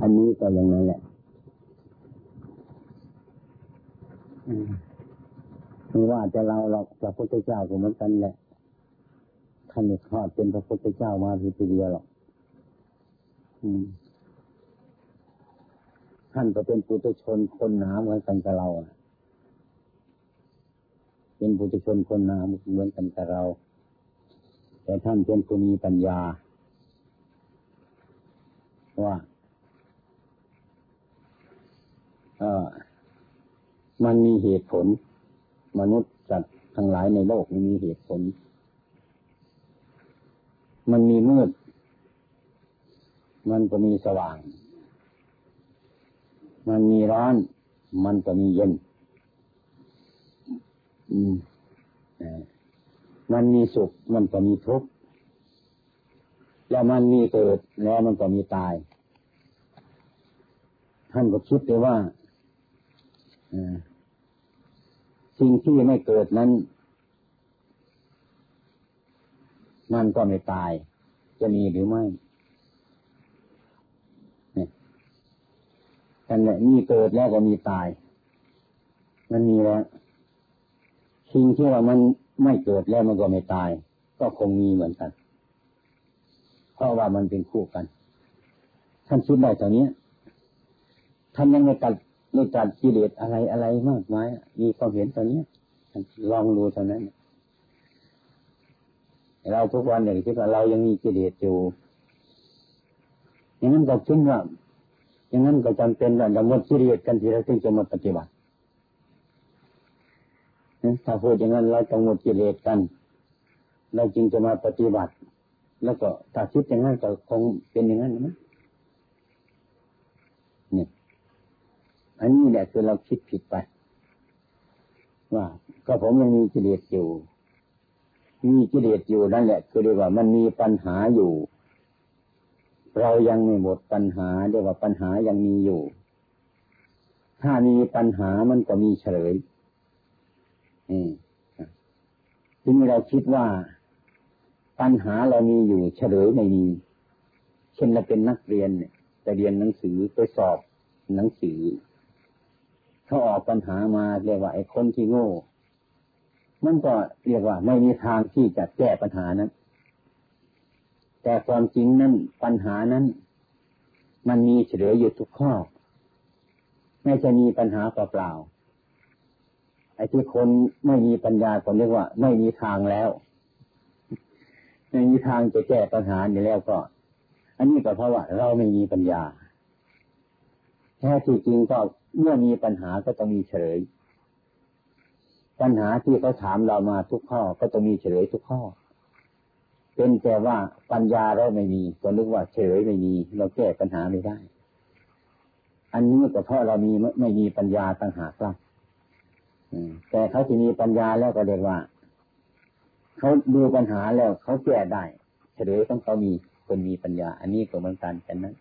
อันนี้ก็อย่างนั้นแหละไม่ว่าจะเราหรอกพระพุทธเจ้าก็เหมือนกันแหละท่านไม่ทอดเป็นพระพุทธเจ้ามาทีเดียวหรอกท่านก็เป็นปุถุชนคนหนาเหมือนกันกับเราเป็นปุถุชนคนหนาเหมือนกันกับเรา แต่ท่านเป็นผู้มีปัญญา ว่าเออมันมีเหตุผล มนุษย์จัดทั้งหลายในโลกมีเหตุผล มันมีมืด มันก็มีสว่าง มันมีร้อน มันก็มีเย็น อืมมันมีสุข มันก็มีทุกข์ แล้วมันมีเกิดแล้วมันก็มีตาย ท่านก็คิดเลยว่าสิ่งที่ไม่เกิดนั้น มันก็ไม่ตาย จะมีหรือไม่เนี่ยแต่แหละมีเกิดแล้วก็มีตาย มันมีแล้วสิ่งที่ว่ามันไม่เกิดแล้วมันก็ไม่ตาย ก็คงมีเหมือนกัน เพราะว่ามันเป็นคู่กัน ท่านคิดได้ตอนนี้ท่านยังไม่ตัดไม่ตัดกิเลสอะไรอะไรมากมายมีความเห็นตอนนี้ลองดูเท่านั้นเราทุกวันเนี่ยคิดว่าเรายังมีกิเลสอยู่อย่างนั้นก็คิดว่าอย่างนั้นก็จำเป็นว่าจะหมดกิเลสกันทีเราถึงจะมาปฏิบัติถ้าพูดอย่างนั้นเราต้องหมดกิเลสกัน เราจึงจะมาปฏิบัติ แล้วก็ถ้าคิดอย่างนั้นก็คงเป็นอย่างนั้นนะเนี่ยอันนี้แหละคือเราคิดผิดไป ว่า ก็ผมยังมีกิเลสอยู่ มีกิเลสอยู่นั่นแหละ คือเรียกว่ามันมีปัญหาอยู่ เรายังไม่หมดปัญหาเรียกว่าปัญหายังมีอยู่ ถ้ามีปัญหามันก็มีเฉลยทีนี้เราคิดว่า ปัญหาเรามีอยู่เฉลยไม่มี เช่นเราเป็นนักเรียนเนี่ยจะเรียนหนังสือไปสอบหนังสือ เขาออกปัญหามาเรียกว่าไอ้คนที่โง่ มันก็เรียกว่าไม่มีทางที่จะแก้ปัญหานั้น แต่ความจริงนั้นปัญหานั้น มันมีเฉลยอยู่ทุกข้อ ไม่จะมีปัญหาเปล่าๆไอ้ที่คนไม่มีปัญญาผมเรียกว่า ไม่มีทางแล้ว ไม่มีทางจะแก้ปัญหานี้แล้วก็ อันนี้ก็เพราะว่าเราไม่มีปัญญาแท้ที่จริงก็เมื่อมีปัญหาก็ต้องมีเฉลย ปัญหาที่เขาถามเรามาทุกข้อก็ต้องมีเฉลยทุกข้อ เป็นแต่ว่าปัญญาเราไม่มีก็นึกว่าเฉลยไม่มี เราแก้ปัญหาไม่ได้ อันนี้ก็เพราะเรามีไม่มีปัญญาต่างหากครับแต่เขาที่มีปัญญาแล้วก็เรียกว่า เขาดูปัญหาแล้วเขาแก้ได้เฉลยต้องเขามีคนมีปัญญา อันนี้ก็เหมือนกันแค่นั้น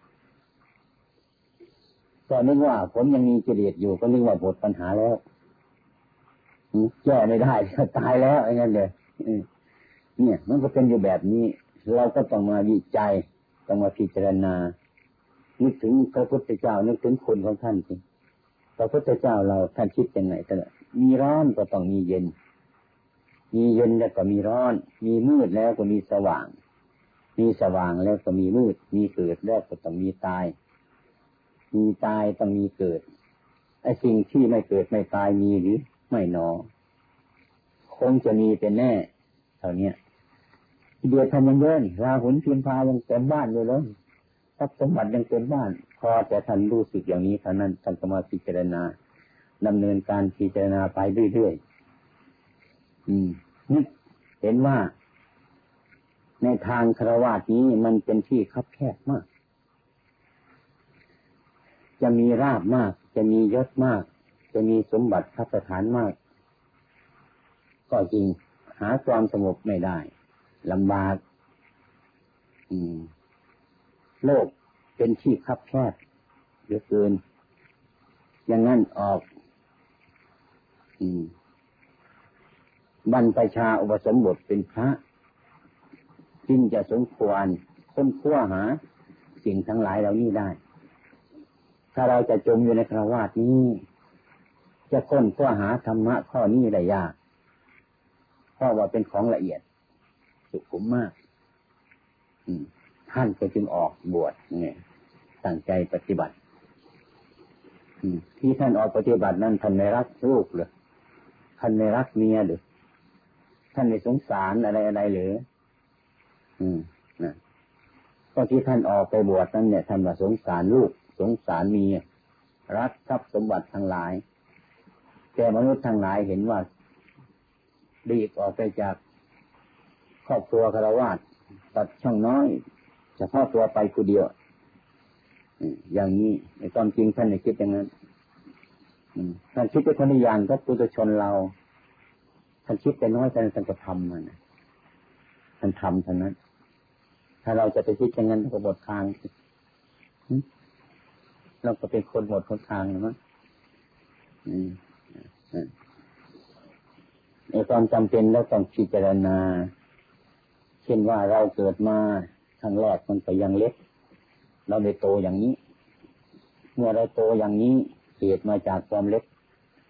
ก็นึกว่าผมยังมีกิเลสอยู่ก็นึกว่าหมดปัญหาแล้วแก้ไม่ได้ตายแล้วอย่างนั้นเลยเนี่ย มันก็เป็นอยู่แบบนี้ เราก็ต้องมาวิจัยต้องมาพิจารณา นึกถึงพระพุทธเจ้านึกถึงคุณของท่านสิพระพุทธเจ้าเราท่านคิดยังไงแต่มีร้อนก็ต้องมีเย็น มีเย็นแล้วก็มีร้อน มีมืดแล้วก็มีสว่าง มีสว่างแล้วก็มีมืด มีเกิดแล้วก็ต้องมีตาย มีตายต้องมีเกิดไอ้สิ่งที่ไม่เกิดไม่ตายมีหรือไม่หนอ คงจะมีเป็นแน่เท่านี้เดือดทำยังเยอะนี่ราหุนพิมพายังเต็มบ้านอยู่เลยทรัพย์สมบัติยังเต็มบ้าน พอแต่ท่านรู้สึกอย่างนี้เท่านั้นท่านก็มาพิจารณาดำเนินการพิจารณาไปเรื่อยๆ อืมนี่เห็นว่า ในทางคารวะนี้มันเป็นที่คับแคบมาก จะมีราบมาก จะมียศมาก จะมีสมบัติพัฒฐานมาก ก็จริง หาความสงบไม่ได้ลำบากโลกเป็นที่คับแคบเยอะเกินอย่างนั้นออก บรรพชาอุปสมบทเป็นพระจึงจะสมควรค้นคว้าหา สิ่งทั้งหลายเหล่านี้ได้ ถ้าเราจะจมอยู่ในคราวาสนี้ จะค้นคว้าหาธรรมะข้อนี้ได้ยากเพราะว่าเป็นของละเอียด สุขุมมากท่านก็จึงออกบวชเนี่ยตั้งใจปฏิบัติที่ท่านออกปฏิบัตินั้นท่านไม่รักลูกหรือท่านไม่รักเมียหรือ ท่านไม่สงสารอะไรอะไรหรืออืมนะก็ที่ท่านออกไปบวชนั้นเนี่ยท่านว่าสงสารลูก สงสารเมียรักทรัพย์สมบัติทั้งหลาย แต่มนุษย์ทั้งหลายเห็นว่าดีออกไปจากครอบครัวคารวะตัดช่องน้อย เฉพาะตัวไปคนเดียวอย่างนี้ในตอนจริงท่านไม่คิดอย่างนั้นท่านคิดเป็นคนอย่างก็ปุถุชนเรา ท่านคิดแต่น้อยแต่ท่านก็ทำมันท่านทำเท่านั้น ถ้าเราจะไปคิดอย่างนั้นก็หมดทางเราก็เป็นคนหมดคนทางนะมั้งในความจำเป็นแล้วต้องพิจารณา เช่นว่าเราเกิดมาครั้งแรกมันก็ยังเล็ก เราได้โตอย่างนี้ เมื่อเราโตอย่างนี้เหตุมาจากความเล็ก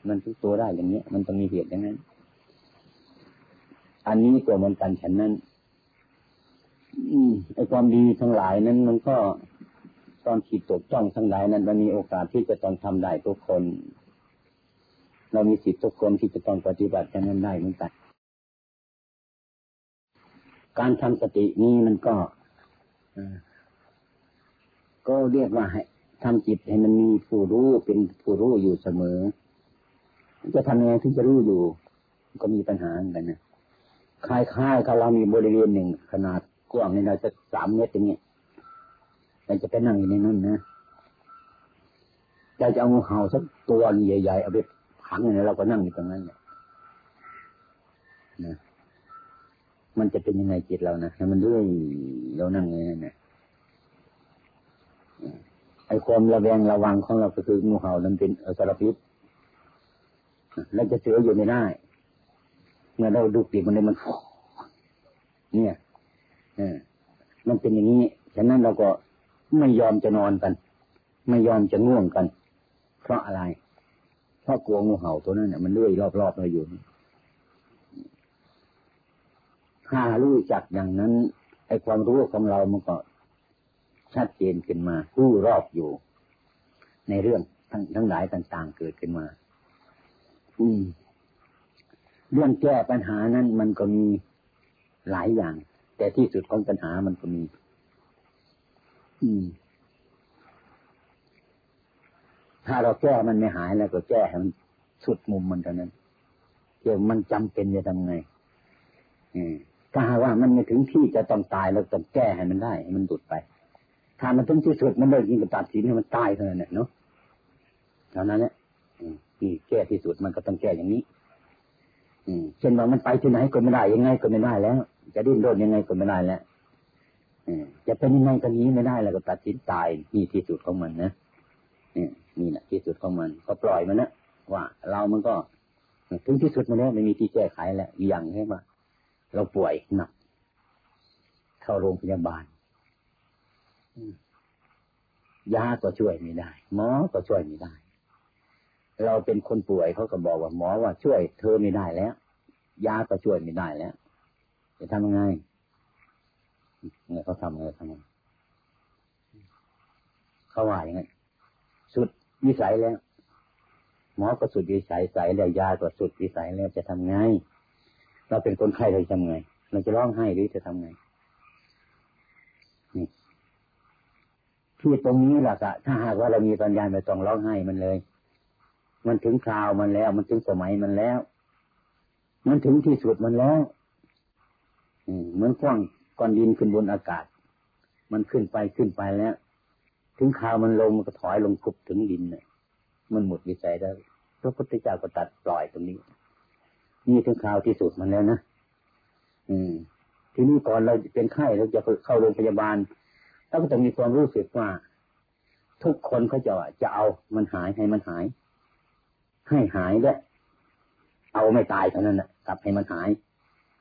มันทุกตัวได้อย่างนี้มันต้องมีเหตุอย่างนั้น อันนี้ก็เหมือนกันฉันนั้นไอ้ความดีทั้งหลายนั้นมันก็ตอนขีดตกจ้องทั้งหลายนั้นมันมีโอกาสที่จะต้องทำได้ทุกคน เรามีสิทธิ์ทุกคนที่จะต้องปฏิบัติอย่างนั้นได้เหมือนกันการทำสตินี้มันก็ก็เรียกว่าให้ทำจิตให้มันมีผู้รู้เป็นผู้รู้อยู่เสมอ จะทำยังไงถึงจะรู้อยู่ ก็มีปัญหาเหมือนกันนะ คล้ายๆกับเรามีบริเวณหนึ่งขนาดกว้างในเราจะสามเมตรอย่างนี้เราจะไปนั่งอยู่ในนั้นนะจะจะเอางูเห่าสักตัวใหญ่ๆเอาไปขังอย่างนี้เราก็นั่งอยู่ตรงนั้นเนี่ยนะมันจะเป็นยังไงจิตเรานะให้มันเรื่อยเรานั่งอย่างนี้นะไอ้ความระแวงระวังของเราก็คืองูเห่านั้นเป็นอสรพิษแล้วจะเสืออยู่ไม่ได้ เมื่อเราดูปีกมันเลยมันเนี่ยอมันเป็นอย่างนี้ ฉะนั้นเราก็ไม่ยอมจะนอนกัน ไม่ยอมจะง่วงกัน เพราะอะไร เพราะกลัวงูเห่าตัวนั้นเนี่ยมันเลื่อยรอบๆเราอยู่ถ้ารู้จักอย่างนั้นไอ้ความรู้ของเรามันก็ชัดเจนขึ้นมารู้รอบอยู่ ในเรื่องทั้งทั้งหลายต่าง ๆ เกิดขึ้นมา อืม เรื่องแก้ปัญหานั้นมันก็มีหลายอย่าง แต่ที่สุดของปัญหามันก็มี อืม ถ้าเราแก้มันไม่หายแล้วก็แก้ให้มันสุดมุมมันเท่านั้นเกี่ยวมันจำเป็นจะทำไงถ้าว่ามันไม่ถึงที่จะต้องตายเราต้องแก้ให้มันได้ให้มันดุดไป ถ้ามันถึงที่สุดมันเลิกยิงกับตัดสินให้มันตายเท่านั้นเนาะเท่านั้นเนี่ยนี่แก้ที่สุดมันก็ต้องแก้อย่างนี้ เช่นว่ามันไปที่ไหนก็ไม่ได้ยังไงก็ไม่ได้แล้ว จะดิ้นรนยังไงก็ไม่ได้แล้วจะเป็นยังไงก็นี้ไม่ได้แล้วก็ตัดสินตายนี่ที่สุดของมันนะนี่แหละที่สุดของมัน ก็ปล่อยมันนะว่าเรามันก็ถึงที่สุดมาแล้วไม่มีที่แก้ไขแล้วอย่างใช่ไหมเราป่วยหนักเข้าโรงพยาบาลยาก็ช่วยไม่ได้หมอก็ช่วยไม่ได้ เราเป็นคนป่วยเขาก็บอกว่าหมอว่าช่วยเธอไม่ได้แล้วยาก็ช่วยไม่ได้แล้วจะทำยังไงเนี่ยเขาทำไงทำไงเขาว่าอย่างไงสุดวิสัยแล้ว หมอก็สุดวิสัยใส่แล้วยาก็สุดวิสัยแล้วจะทำไง เราเป็นคนไข้เราจะทำไง เราจะร้องไห้หรือจะทำไงนี่ที่ตรงนี้แหละกะถ้าหากว่าเรามีปัญญาไม่ต้องร้องไห้มันเลย มันถึงคราวมันแล้ว มันถึงสมัยมันแล้ว มันถึงที่สุดมันแล้วเหมือนกว้างก้อนดินขึ้นบนอากาศ มันขึ้นไปขึ้นไปแล้ว ถึงคราวมันลงมันก็ถอยลงคุบถึงดินเนี่ยมันหมดวิสัยแล้วพระพุทธเจ้าก็ตัดปล่อยตรงนี้ นี่ถึงคราวที่สุดมันแล้วนะอืม ทีนี้ก่อนเราเป็นไข้เราจะเข้าโรงพยาบาลแล้วก็จะมีความรู้สึกว่า ทุกคนเขาจะจะเอามันหายให้มันหาย ให้หายและเอาไม่ตายเท่านั้นนะกลับให้มันหาย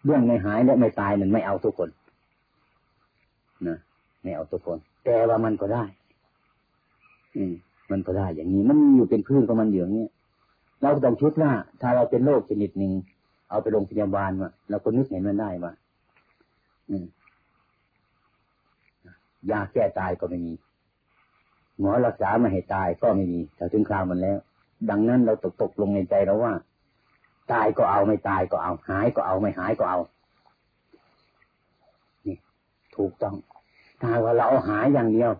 เรื่องไม่หายและไม่ตายมันไม่เอาทุกคนนะไม่เอาตัวคน แต่ว่ามันก็ได้ อืม มันก็ได้อย่างนี้ มันอยู่เป็นพื้นของมันอยู่อย่างนี้เราต้องคิดว่า ถ้าเราเป็นโรคชนิดหนึ่งเอาไปโรงพยาบาลมาเราก็นึกเห็นมันได้ว่าอืมยาแก้ตายก็ไม่มี หมอรักษามาให้ตายก็ไม่มีแต่ถึงคราวมันแล้ว ดังนั้นเราตกตกลงในใจเราว่า ตายก็เอาไม่ตายก็เอา หายก็เอาไม่หายก็เอา นี่ ถูกต้อง ถ้าว่าเราเอาหายอย่างเดียว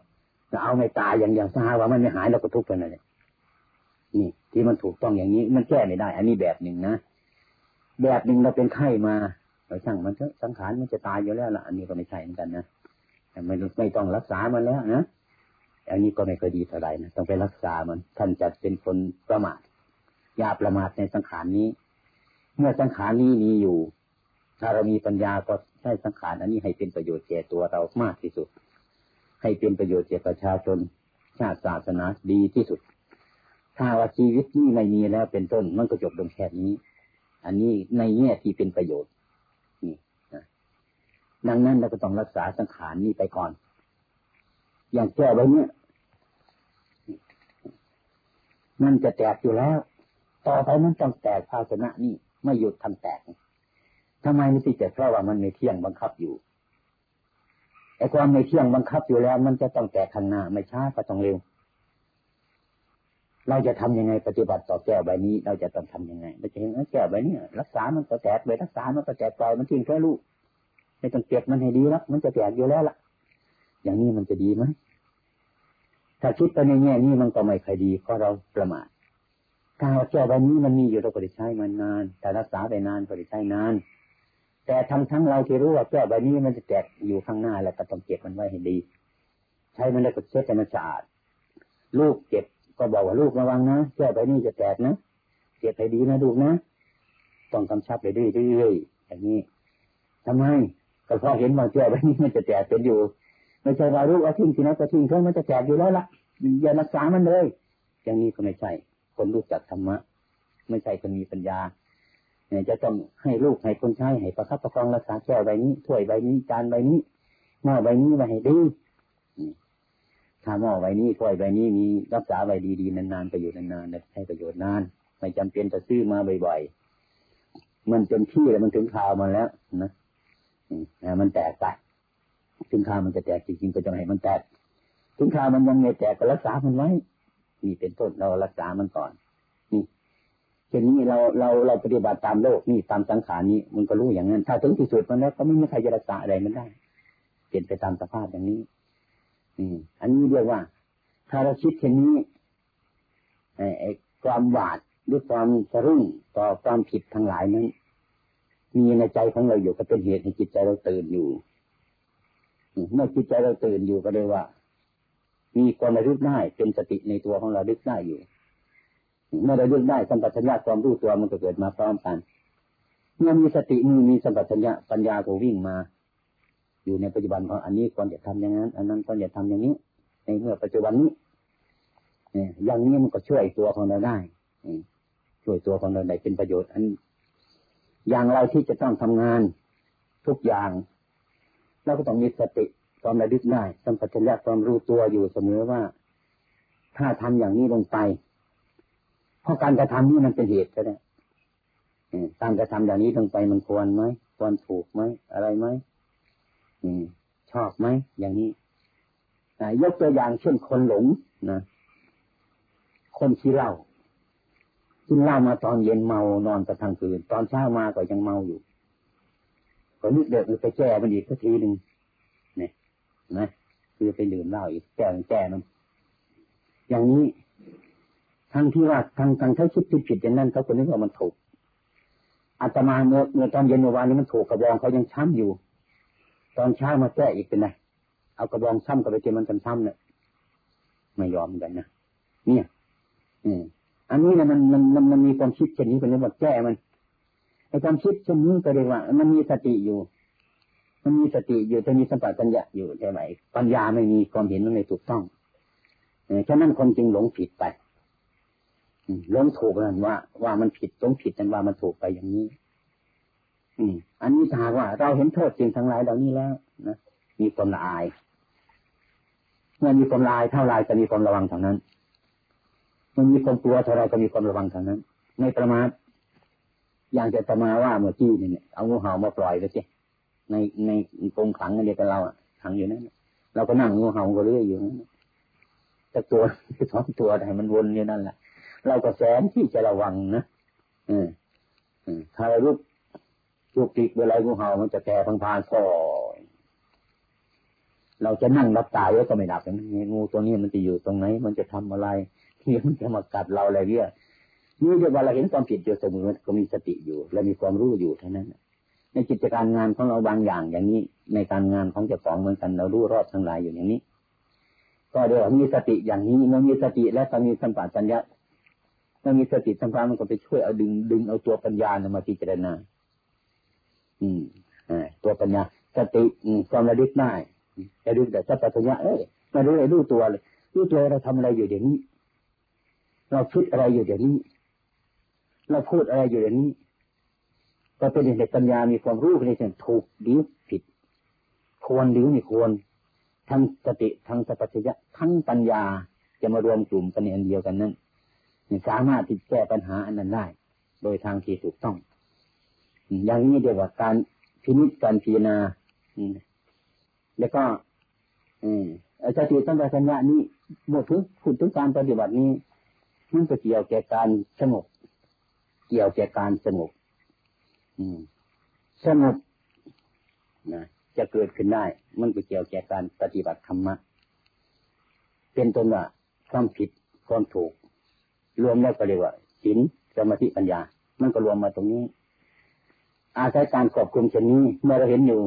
เราเอาไม่ตายอย่างเดียวถ้าว่ามันไม่หายเราก็ทุกข์ไปนั่นแหละนี่ที่มันถูกต้องอย่างนี้ มันแก้ไม่ได้ อันนี้แบบหนึ่งนะแบบหนึ่งเราเป็นไข้มาเราช่างมันเถอะสังขารมันจะตายอยู่แล้วล่ะ อันนี้ก็ไม่ใช่เหมือนกันนะแต่ไม่ไม่ต้องรักษามันแล้วนะ อันนี้ก็ไม่เคยดีเท่าไหร่นะต้องไปรักษามันท่านจะเป็นคนประมาทยาประมาทในสังขารนี้ เมื่อสังขารนี้มีอยู่ ถ้าเรามีปัญญาก็ใช้สังขารอันนี้ให้เป็นประโยชน์แก่ตัวเรามากที่สุด ให้เป็นประโยชน์แก่ประชาชน ชาติศาสนาดีที่สุด ถ้าว่าชีวิตนี้ไม่มีแล้วเป็นต้นมันก็จบลงแค่นี้ อันนี้ในแง่ที่เป็นประโยชน์นี่นะดังนั้นเราก็ต้องรักษาสังขารนี้ไปก่อน อย่างแก้ไว้เนี่ยมันจะแตกอยู่แล้ว ต่อไปมันต้องแตกภาชนะนี่ไม่หยุดทำแตกทำไมไม่ติดแตกเพราะว่ามันไม่เที่ยงบังคับอยู่ไอ้ความไม่เที่ยงบังคับอยู่แล้ว มันจะต้องแตกข้างหน้าไม่ช้าก็ต้องเร็ว เราจะทำยังไงปฏิบัติต่อแก้วใบนี้ เราจะต้องทํำยังไงเราจะเห็นแก้วใบนี้รักษามันก็แตกไปรักษามันก็แตกปล่อยมันทิ้งแค่ลูกไม่ต้องเก็บมันให้ดีแล้วมันจะแตกอยู่แล้วล่ะ อย่างนี้มันจะดีไหมถ้าคิดไปในแง่นี้มันก็ไม่ค่อยดีเพราะเราประมาทถ้าแก้วใบนี้มันมีอยู่เราก็ได้ใช้มันนานแต่รักษาไปนานก็ได้ใช้นาน แต่ทั้งทั้งเราที่รู้ว่าแก้วใบนี้มันจะแตกอยู่ข้างหน้าแล้วก็ต้องเก็บมันไว้ให้ดี ใช้มันแล้วก็เช็ดให้มันสะอาด ลูกเก็บก็บอกว่าลูกระวังนะแก้วใบนี้จะแตกนะเก็บให้ดีนะลูกนะต้องกำชับไปเรื่อยๆอย่างนี้ทำไมก็เพราะเห็นว่าแก้วใบนี้มันจะแตกเป็นอยู่ ไม่ใช่ว่าลูกเอาทิ้งทีนั้นก็ทิ้งเพราะมันจะแตกอยู่แล้วล่ะอย่ารักษามันเลย อย่างนี้ก็ไม่ใช่ คนรู้จักธรรมะ ไม่ใช่คนมีปัญญาเนี่ยจะต้องให้ลูกให้คนใช้ให้ประคับประคองรักษาแก้วใบนี้ถ้วยใบนี้จานใบนี้หม้อใบนี้ไว้ให้ดีถ้าหม้อใบนี้ถ้วยใบนี้มีรักษาไว้ดีๆนานๆประโยชน์นานๆให้ประโยชน์นาน ไม่จำเป็นจะซื้อมาบ่อยๆมันเต็มที่แล้วมันถึงข่าวมาแล้วนะมันแตกไป ถึงข่ามันจะแตกจริงๆก็จะให้มันแตกถึงข่ามันยังไม่แตกก็รักษามันไว้นี่เป็นต้นเรารักษามันก่อน นี่เช่นนี้เราเราเราปฏิบัติตามโลกนี่ตามสังขารนี้มันก็รู้อย่างนั้น ถ้าถึงที่สุดมันแล้วก็ไม่มีใครจะรักษาอะไรมันได้ เปลี่ยนไปตามสภาพอย่างนี้ อืม อันนี้เรียกว่า ถ้าเราคิดเช่นนี้ไอ้ความหวาดหรือความสะรุ่งต่อความผิดทั้งหลายนั้นมีในใจของเราอยู่ก็เป็นเหตุให้จิตใจเราตื่นอยู่ เมื่อจิตใจเราตื่นอยู่ก็เลยว่า มีความระลึกได้เป็นสติในตัวของเราลึกได้อยู่เมื่อเราลึกได้สัมปชัญญะความรู้ตัวมันก็เกิดมาพร้อมกัน เมื่อมีสติมือมีสัมปชัญญะปัญญาก็วิ่งมา อยู่ในปัจจุบันของอันนี้ก่อนจะทำอย่างนั้น อันนั้นก่อนจะทำอย่างนี้ ในเมื่อปัจจุบันนี้อย่างนี้มันก็ช่วยตัวของเราได้ช่วยตัวของเราได้เป็นประโยชน์ อัน อย่างเราที่จะต้องทำงานทุกอย่าง เราก็ต้องมีสติความระลึกได้สัมปชัญญะความรู้ตัวอยู่เสมอว่า ถ้าทำอย่างนี้ลงไป เพราะการกระทำนี้มันเป็นเหตุก็ได้การกระทำอย่างนี้ลงไปมันควรไหมควรถูกไหมอะไรไหมชอบไหมอย่างนี้ยกตัวอย่างเช่นคนหลงนะคนที่เหล่ากินเหล้ามาตอนเย็นเมานอนกระทั่งคืน ตอนเช้ามาก็ยังเมาอยู่ ก็นึกเด็กไปแก้มันอีกสักทีหนึ่งเนี่ยนะคือไปดื่มเหล้าอีกแก้แก้มันอย่างนี้ทั้งที่ว่าทางทางเขาคิดผิดผิดอย่างนั้นเขาคนนึกว่ามันถูกอาตมาเมื่อเมื่อตอนเย็นเมื่อวานนี้มันถูกกระบองเขายังช้ำอยู่ ตอนเช้ามาแก้อีกเป็นไงเอากระบองช้ำกับไปเจอมันกันช้ำเนี่ยไม่ยอมกันนะเนี่ย อืมอันนี้นะมันมันมันมันมีความคิดเช่นนี้เป็นเรื่องว่าแก้มัน ไอ้ความคิดเช่นนี้ก็เรียกว่า มันมีสติอยู่ มันมีสติอยู่จะมีสัมปชัญญะอยู่ใช่ไหมปัญญาไม่มีความเห็นมันไม่ถูกต้องฉะนั้นคนจึงหลงผิดไปหลงถูกนั่นว่า ว่ามันผิดหลงผิดนั่นว่ามันถูกไปอย่างนี้ อืม อันนี้ถ้าว่า เราเห็นโทษสิ่งทั้งหลายเหล่านี้แล้วนะมีความละอายเมื่อมีความลายเท่าไรจะมีความระวังทางนั้นมันมีความกลัวเท่าไรก็มีความระวังทางนั้น ไม่ประมาท อย่างจะตมาว่าเมื่อกี้เนี่ยเอางูเห่ามาปล่อยไปสิในในกรงขังอันเดียวกับเราอะขังอยู่นั่นเราก็นั่งงูเห่าก็เรื่อยอยู่นั่นแต่ตัวสองตัวแต่มันวนอยู่นั่นแหละเราก็แสนที่จะระวังนะอืมถ้าเราลุกลุกติกเวลางูเห่ามันจะแก่พังพานพอเราจะนั่งรับตายก็ไม่ดับงูตัวนี้มันจะอยู่ตรงไหน มันจะทำอะไรที่มันจะมากัดเราอะไรเนี่ย นี่เดี๋ยวเราเห็นความผิดอยู่เสมอก็มีสติอยู่และมีความรู้อยู่เท่านั้นในกิจการงานของเราบางอย่างอย่างนี้ ในการงานของเจ้าของเหมือนกันเรารู้รอบทั้งหลายอยู่อย่างนี้ ก็เดี๋ยวมีสติอย่างนี้เมื่อมีสติและก็มีสัมปชัญญะเมื่อมีสติสัมปชัญญะมันก็ไปช่วยเอาดึงดึงเอาตัวปัญญามาพิจารณา อืมอ่าตัวปัญญา สติความระลึกได้จะรู้แต่สัพพัญญะเอ้ยมารู้เลยรู้ตัวเลยรู้ตัวเราทำอะไรอยู่เดี๋ยวนี้ เราคิดอะไรอยู่เดี๋ยวนี้ เราพูดอะไรอยู่เดี๋ยวนี้ก็เป็นเด็กปัญญามีความรู้ในเรื่องถูกหรือผิด ควรหรือไม่ควรทั้งสติทั้งสัพพัญญะทั้งปัญญาจะมารวมกลุ่มกันในอันเดียวกันนั้นสามารถที่แก้ปัญหาอันนั้นได้ โดยทางที่ถูกต้อง อย่างนี้เดียวกับการพินิจการพิจารณาแล้วก็อืมสติตั้งแต่สัญญานี้หมดถึงพูดถึงการปฏิบัตินี้มันจะเกี่ยวแก่การสงบ เกี่ยวแก่การสงบสงบนะจะเกิดขึ้นได้ มันก็เกี่ยวแก่การปฏิบัติธรรมะเป็นต้นว่าความผิดความถูก รวมแล้วก็เรียกว่าศีลสมาธิปัญญา มันก็รวมมาตรงนี้ อาศัยการควบคุมเช่นนี้ เมื่อเราเห็นอยู่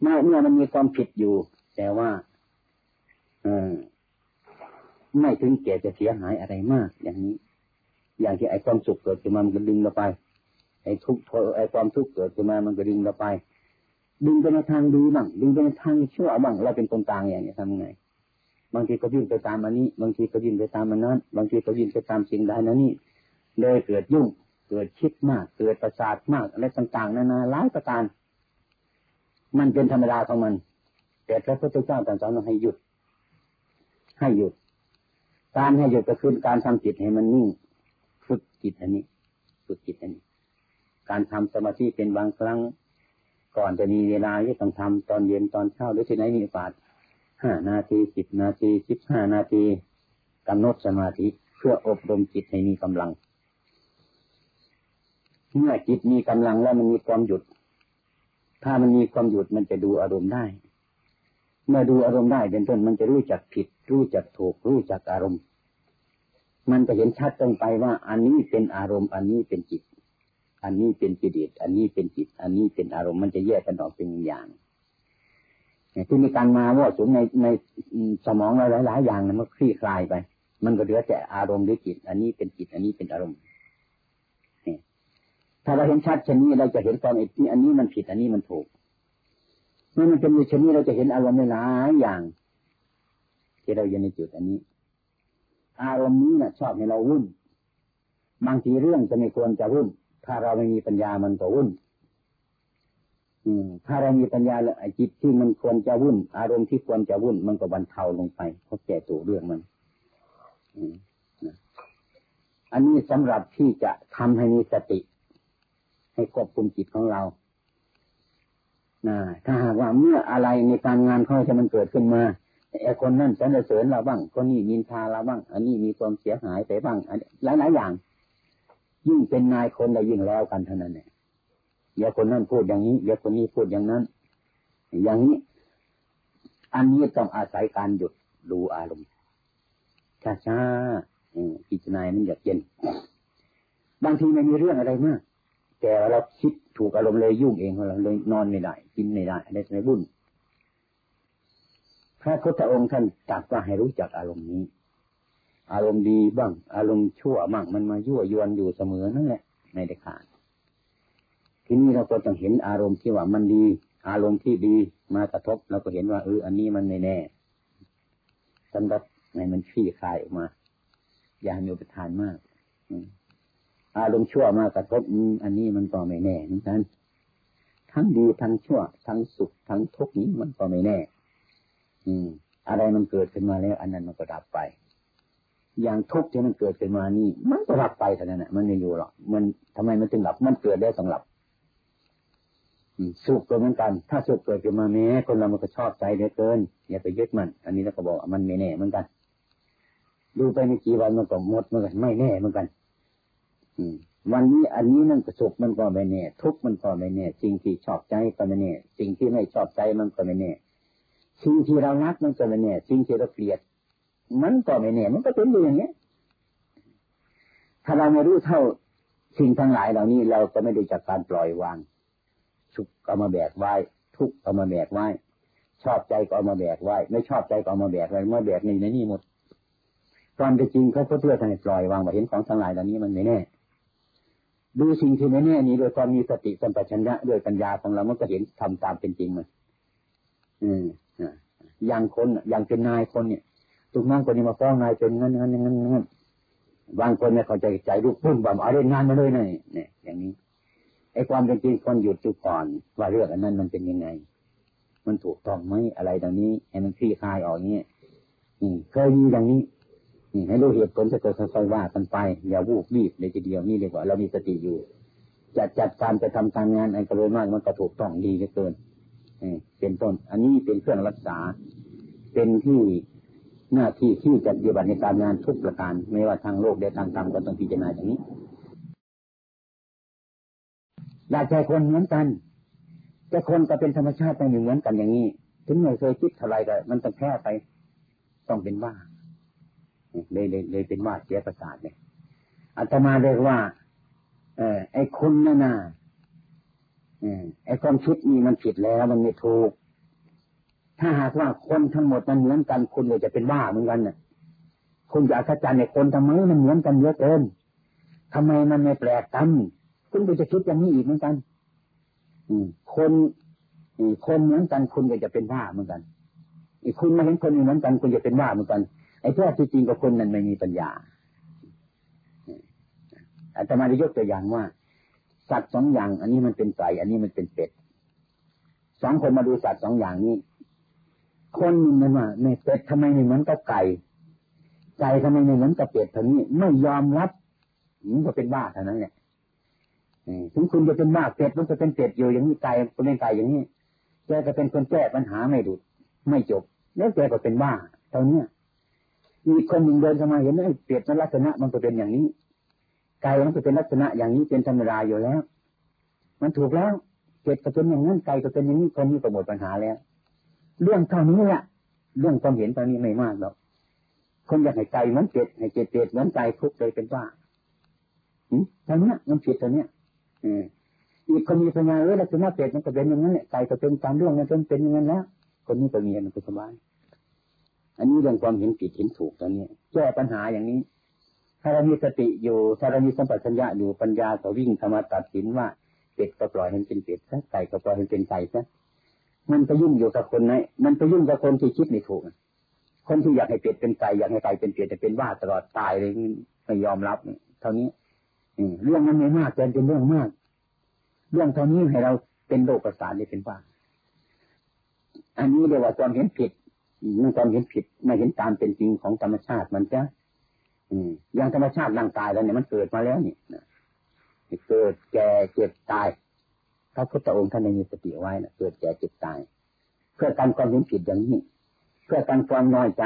เมื่อเมื่อมันมีความผิดอยู่ แต่ว่าเออไม่ถึงแก่จะเสียหายอะไรมากอย่างนี้ อย่างที่ไอ้ความสุขเกิดขึ้นมามันก็ดึงเราไป ไอ้ทุกข์ไอ้ความทุกข์เกิดขึ้นมามันก็ดึงเราไป ดึงไปในทางดีบ้างดึงไปในทางชั่วบ้างเราเป็นคนกลางอย่างนี้ทำไงบางทีก็ยิ่งไปตามอันนี้ บางทีก็ยิ่งไปตามอันนั้น บางทีก็ยิ่งไปตามสิ่งใดนั้นนี่เลยเกิดยุ่งเกิดคิดมาก เกิดประสาทมากอะไรต่างๆนานาหลายประการ มันเป็นธรรมดาของมัน แต่พระพุทธเจ้าตรัสสอนให้หยุด ให้หยุด การให้หยุดก็คือการทำจิตให้มันนิ่ง ฝึกจิตอันนี้ ฝึกจิตอันนี้ การทำสมาธิเป็นบางครั้ง ก่อนจะมีเวลาที่ต้องทำตอนเย็นตอนเช้าหรือที่ไหนมีโอกาสห้านาทีสิบนาทีสิบห้านาทีกำหนดสมาธิเพื่ออบรมจิตให้มีกำลัง เมื่อจิตมีกำลังแล้วมันมีความหยุด ถ้ามันมีความหยุดมันจะดูอารมณ์ได้ เมื่อดูอารมณ์ได้เป็นต้นมันจะรู้จักผิด รู้จักถูก รู้จักอารมณ์ มันจะเห็นชัดตรงไปว่า อันนี้เป็นอารมณ์ อันนี้เป็นจิต อันนี้เป็นจิตอันนี้เป็นจิต อันนี้เป็นอารมณ์มันจะแยกกันออกเป็นอย่างที่มีการมาว่าสูงในในสมองเราหลายๆอย่างนะมันคลี่คลายไป มันก็เหลือแต่อารมณ์หรือจิต อันนี้เป็นจิต อันนี้เป็นอารมณ์ถ้าเราเห็นชัดเช่นนี้เราจะเห็นความเอ็ที่อันนี้มันผิด อันนี้มันถูกเมื่อมันเป็นอยู่เช่นนี้เราจะเห็นอารมณ์หลายอย่าง ที่เราอยู่ในจุดอันนี้ อารมณ์นี้นะชอบให้เราวุ่น บางทีเรื่องจะไม่ควรจะวุ่น ถ้าเราไม่มีปัญญามันก็วุ่นอืมถ้าเรามีปัญญาแล้วจิตที่มันควรจะวุ่น อารมณ์ที่ควรจะวุ่น มันก็บรรเทาลงไปเพราะแก่ตัวเรื่องมันอันนี้สำหรับที่จะทำให้มีสติ ให้ควบคุมจิตของเรานะถ้าหากว่าเมื่ออะไรในการงานเขาจะมันเกิดขึ้นมา ไอ้คนนั่นสรรเสริญเราบ้างคนนี้มินทาเราบ้าง อันนี้มีความเสียหายไปบ้างอันหลายหลายอย่าง ยิ่งเป็นนายคนเรายิ่งแล้วกันเท่านั้นเนี่ยอย่าคนนั้นพูดอย่างนี้อย่าคนนี้พูดอย่างนั้น อย่างนี้ อันนี้ต้องอาศัยการหยุดดูอารมณ์ช้าๆพิจารณามันอยากเย็น บางทีไม่มีเรื่องอะไรมาก แต่เราคิดถูกอารมณ์เลยยุ่งเองเราเลยนอนไม่ได้ กินไม่ได้อะไรไม่บุญ พระพุทธองค์ท่านตรัสว่าให้รู้จักอารมณ์นี้ อารมณ์ดีบ้าง อารมณ์ชั่วบ้างมันมายั่วยวนอยู่เสมอนั่นแหละไม่ได้ขาดทีนี้เราก็ต้องเห็นอารมณ์ที่ว่ามันดี อารมณ์ที่ดีมากระทบเราก็เห็นว่าเอออันนี้มันไม่แน่สำหรับในมันขี้คายออกมา อย่ามีอุปทานมากอารมณ์ชั่วมากระทบอันนี้มันก็ไม่แน่เหมือนกันทั้งดีทั้งชั่ว ทั้งสุขทั้งทุกข์นี้มันก็ไม่แน่ อืม อะไรมันเกิดขึ้นมาแล้ว อันนั้นมันก็ดับไป อย่างทุกข์ที่มันเกิดขึ้นมานี่ มันก็ดับไปเท่านั้นแหละมันไม่อยู่หรอกมันทำไมมันถึงดับ มันเกิดได้สำหรับสุขก็เหมือนกัน ถ้าสุขเกิดขึ้นมาแม้คนเรามันก็ชอบใจเหลือเกิน อย่าไปยึดมัน อันนี้เราก็บอกมันไม่แน่เหมือนกัน ดูไปในกี่วันมันก็หมดเหมือนกัน ไม่แน่เหมือนกัน อืมวันนี้อันนี้มันก็สุขมันก็ไม่แน่ ทุกมันก็ไม่แน่ สิ่งที่ชอบใจก็ไม่แน่ สิ่งที่ไม่ชอบใจมันก็ไม่แน่ สิ่งที่เรารักมันก็ไม่แน่สิ่งที่เราเกลียด มันก็ไม่แน่มันก็เป็นอย่างนี้ถ้าเราไม่รู้เท่าสิ่งทั้งหลายเหล่านี้เราก็ไม่ได้จากการปล่อยวางสุขเอามาแบกไว้ ทุกเอามาแบกไว้ ชอบใจก็เอามาแบกไว้ ไม่ชอบใจก็เอามาแบกไว้เมื่อแบกในนี้หมดตอนไปจริงเขาเพื่อให้ปล่อยวางว่าเห็นของทั้งหลายเหล่านี้มันไม่แน่ดูสิ่งที่ไม่แน่นี้โดยความมีสติสัมปชัญญะด้วยปัญญาของเรามันก็เห็นทำตามเป็นจริงมันอืม อย่างคนอย่างเป็นนายคนเนี่ยทุกนั่งคนนี้มาฟ้องนายเป็นงั้นงั้นงั้นงั้นบางคนเนี่ยเขาใจใจลุกพุ่งแบบเอาเรื่องงานมาเลยเนี่ยเนี่ยอย่างนี้ไอ้ความเป็นจริงคนหยุดจุก่อนว่าเรื่องอันนั้นมันเป็นยังไง มันถูกต้องไหมอะไรตรงนี้ให้มันคลี่คลายออกเนี้ยอืมเคยมีอย่างนี้นี่ให้รู้เหตุผลจะเกิดค่อยๆว่ากันไป อย่าวูบรีบเลยทีเดียวนี่เรียกว่าเรามีสติอยู่จัดจัดการจะทำการงานไอ้กระโดยมากมันก็ถูกต้องดีเหลือเกิน เป็นต้น อันนี้เป็นเครื่องรักษา เป็นที่หน้าที่ที่จะปฏิบัติในการงานทุกประการ ไม่ว่าทางโลกและทางธรรมก็ต้องพิจารณาอย่างนี้อยากใจคนเหมือนกัน แต่คนก็เป็นธรรมชาติต้องอยู่เหมือนกันอย่างนี้ ถึงไม่เคยคิดเท่าไรก็มันต้องแค่ไป ต้องเป็นบ้าเลยเลยเลยเป็นว่าเสียประสาทเนี่ยอาตมาเรียกว่า เออไอ้คุณนั่นน่ะ ไอ้ความคิดนี่มันผิดแล้วมันไม่ถูก ถ้าหากว่าคนทั้งหมดมันเหมือนกันคุณเลยจะเป็นบ้าเหมือนกันน่ะคุณจะอัศจรรย์ในคนทำไมมันเหมือนกันเยอะเกินทำไมมันไม่แปลกกันคุณก็จะคิดอย่างนี้อีกเหมือนกัน อืคนคนเหมือนกันคุณก็จะเป็นบ้าเหมือนกันอีกคุณมาเห็นคนเหมือนกันคุณจะเป็นบ้าเหมือนกัน ไอ้แท้ที่จริงกับคนนั้นไม่มีปัญญาอาตมาได้ยกตัวอย่างว่า สัตว์สองอย่าง อันนี้มันเป็นไก่อันนี้มันเป็นเป็ดสองคนมาดูสัตว์สองอย่างนี้ คนมันว่าในเป็ดทำไมไม่เหมือนกับไก่ไก่ทำไมไม่เหมือนกับเป็ดท่านี้ไม่ยอมรับมันก็เป็นบ้าเท่านั้นแหละถึงคุณจะเป็นบ้าเป็ดมันจะเป็นเป็ดอยู่อย่างนี้ไก่เป็นไก่อย่างนี้แกก็เป็นคนแก้ปัญหาไม่ดุไม่จบ แล้วแกก็เป็นบ้าเท่านี้มีคนหนึ่งเดินเข้ามาเห็นไอ้เปรียบลักษณะมันก็เป็นอย่างนี้ กายมันก็เป็นลักษณะอย่างนี้เป็นธรรมดาอยู่แล้ว มันถูกแล้วเกิดก็เป็นอย่างนั้นไก่ก็เป็นอย่างนี้คนนี้ก็หมดปัญหาแล้ว เรื่องเท่านี้แหละเรื่องความเห็นตอนนี้ไม่มากหรอกคนอยากให้ไก่เหมือนเจ็ดให้เจ็ดเจ็ดเหมือนไก่ทุกเลยเป็นว่าเท่านี้มันผิดตัวเนี้ยอีกคนมีปัญญาเออลักษณะเป็ดมันก็เป็นอย่างนั้นแหละไก่ก็เป็นตามเรื่องมันเป็นเป็นอย่างนั้นแล้วคนนี้ก็มีมันก็สบายอันนี้เรื่องความเห็นผิดเห็นถูกตอนนี้แก้ปัญหาอย่างนี้ ถ้าเรามีสติอยู่ ถ้าเรามีสัมปชัญญะอยู่ปัญญาก็วิ่งธรรมาตัดสินว่าเป็ดก็ปล่อยให้เป็นเป็ดซะไก่ก็ปล่อยให้เป็นไก่ซะมันไปยุ่งอยู่กับคนไหนมันไปยุ่งกับคนที่คิดไม่ถูกคนที่อยากให้เป็ดเป็นไก่อยากให้ไก่เป็นเป็ดจะเป็นว่าตลอดตายเลยไม่ยอมรับเท่านี้เรื่องมันไม่มากแต่เป็นเรื่องมาก เรื่องเท่านี้ให้เราเป็นโรคประสาทนี่เป็นว่าอันนี้เรียกว่าความเห็นผิดมันความเห็นผิดไม่เห็นตามเป็นจริงของธรรมชาติมันจะ อืมอย่างธรรมชาติร่างกายแล้วเนี่ยมันเกิดมาแล้วนี่เกิดแก่เจ็บตายพระพุทธองค์ท่านมีสติไว้นะเกิดแก่เจ็บตาย เพื่อการความเห็นผิดอย่างนี้ เพื่อการความน้อยใจ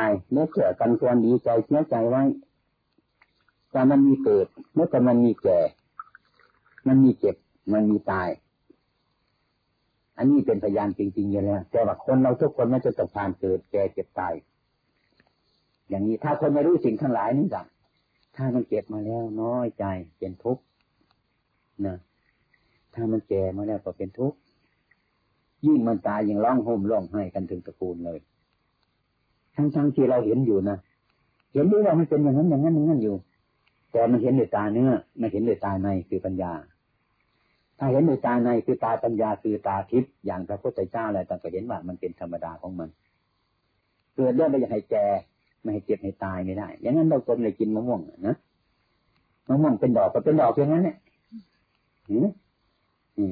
เพื่อการความดีใจเสียใจไว้การมันมีเกิด เมื่อก่มันมีแก่ มันมีเจ็บ มันมีตาย อันนี้เป็นพยานจริงๆอยู่แล้วแต่ว่าคนเราทุกคนไม่จะต้องผ่านเกิดแก่เจ็บตาย อย่างนี้ถ้าคนไม่รู้สิ่งทั้งหลายนี่จัง ถ้ามันเจ็บมาแล้วน้อยใจเป็นทุกข์นะถ้ามันแก่มาแล้วก็เป็นทุกข์ยิ่งมันตายยังร้องห่มร้องไห้กันถึงตระกูลเลย ทั้งๆที่เราเห็นอยู่นะเห็นด้วยว่ามันเป็นอย่างนั้นอย่างนั้นอย่างนั้นอยู่ แต่มันเห็นด้วยตาเนื้อไม่เห็นด้วยตาในคือปัญญา ถ้าเห็นในตาในคือตาปัญญาคือตาทิพย์อย่างพระพุทธเจ้าอะไรต่างก็เห็นว่ามันเป็นธรรมดาของมัน เกิดได้ไม่อยากให้แก่ ไม่ให้เจ็บให้ตายไม่ได้ อย่างนั้นเราคนเลยกินมะม่วงนะมะม่วงเป็นดอกก็เป็นดอกอย่างนั้นเนี่ย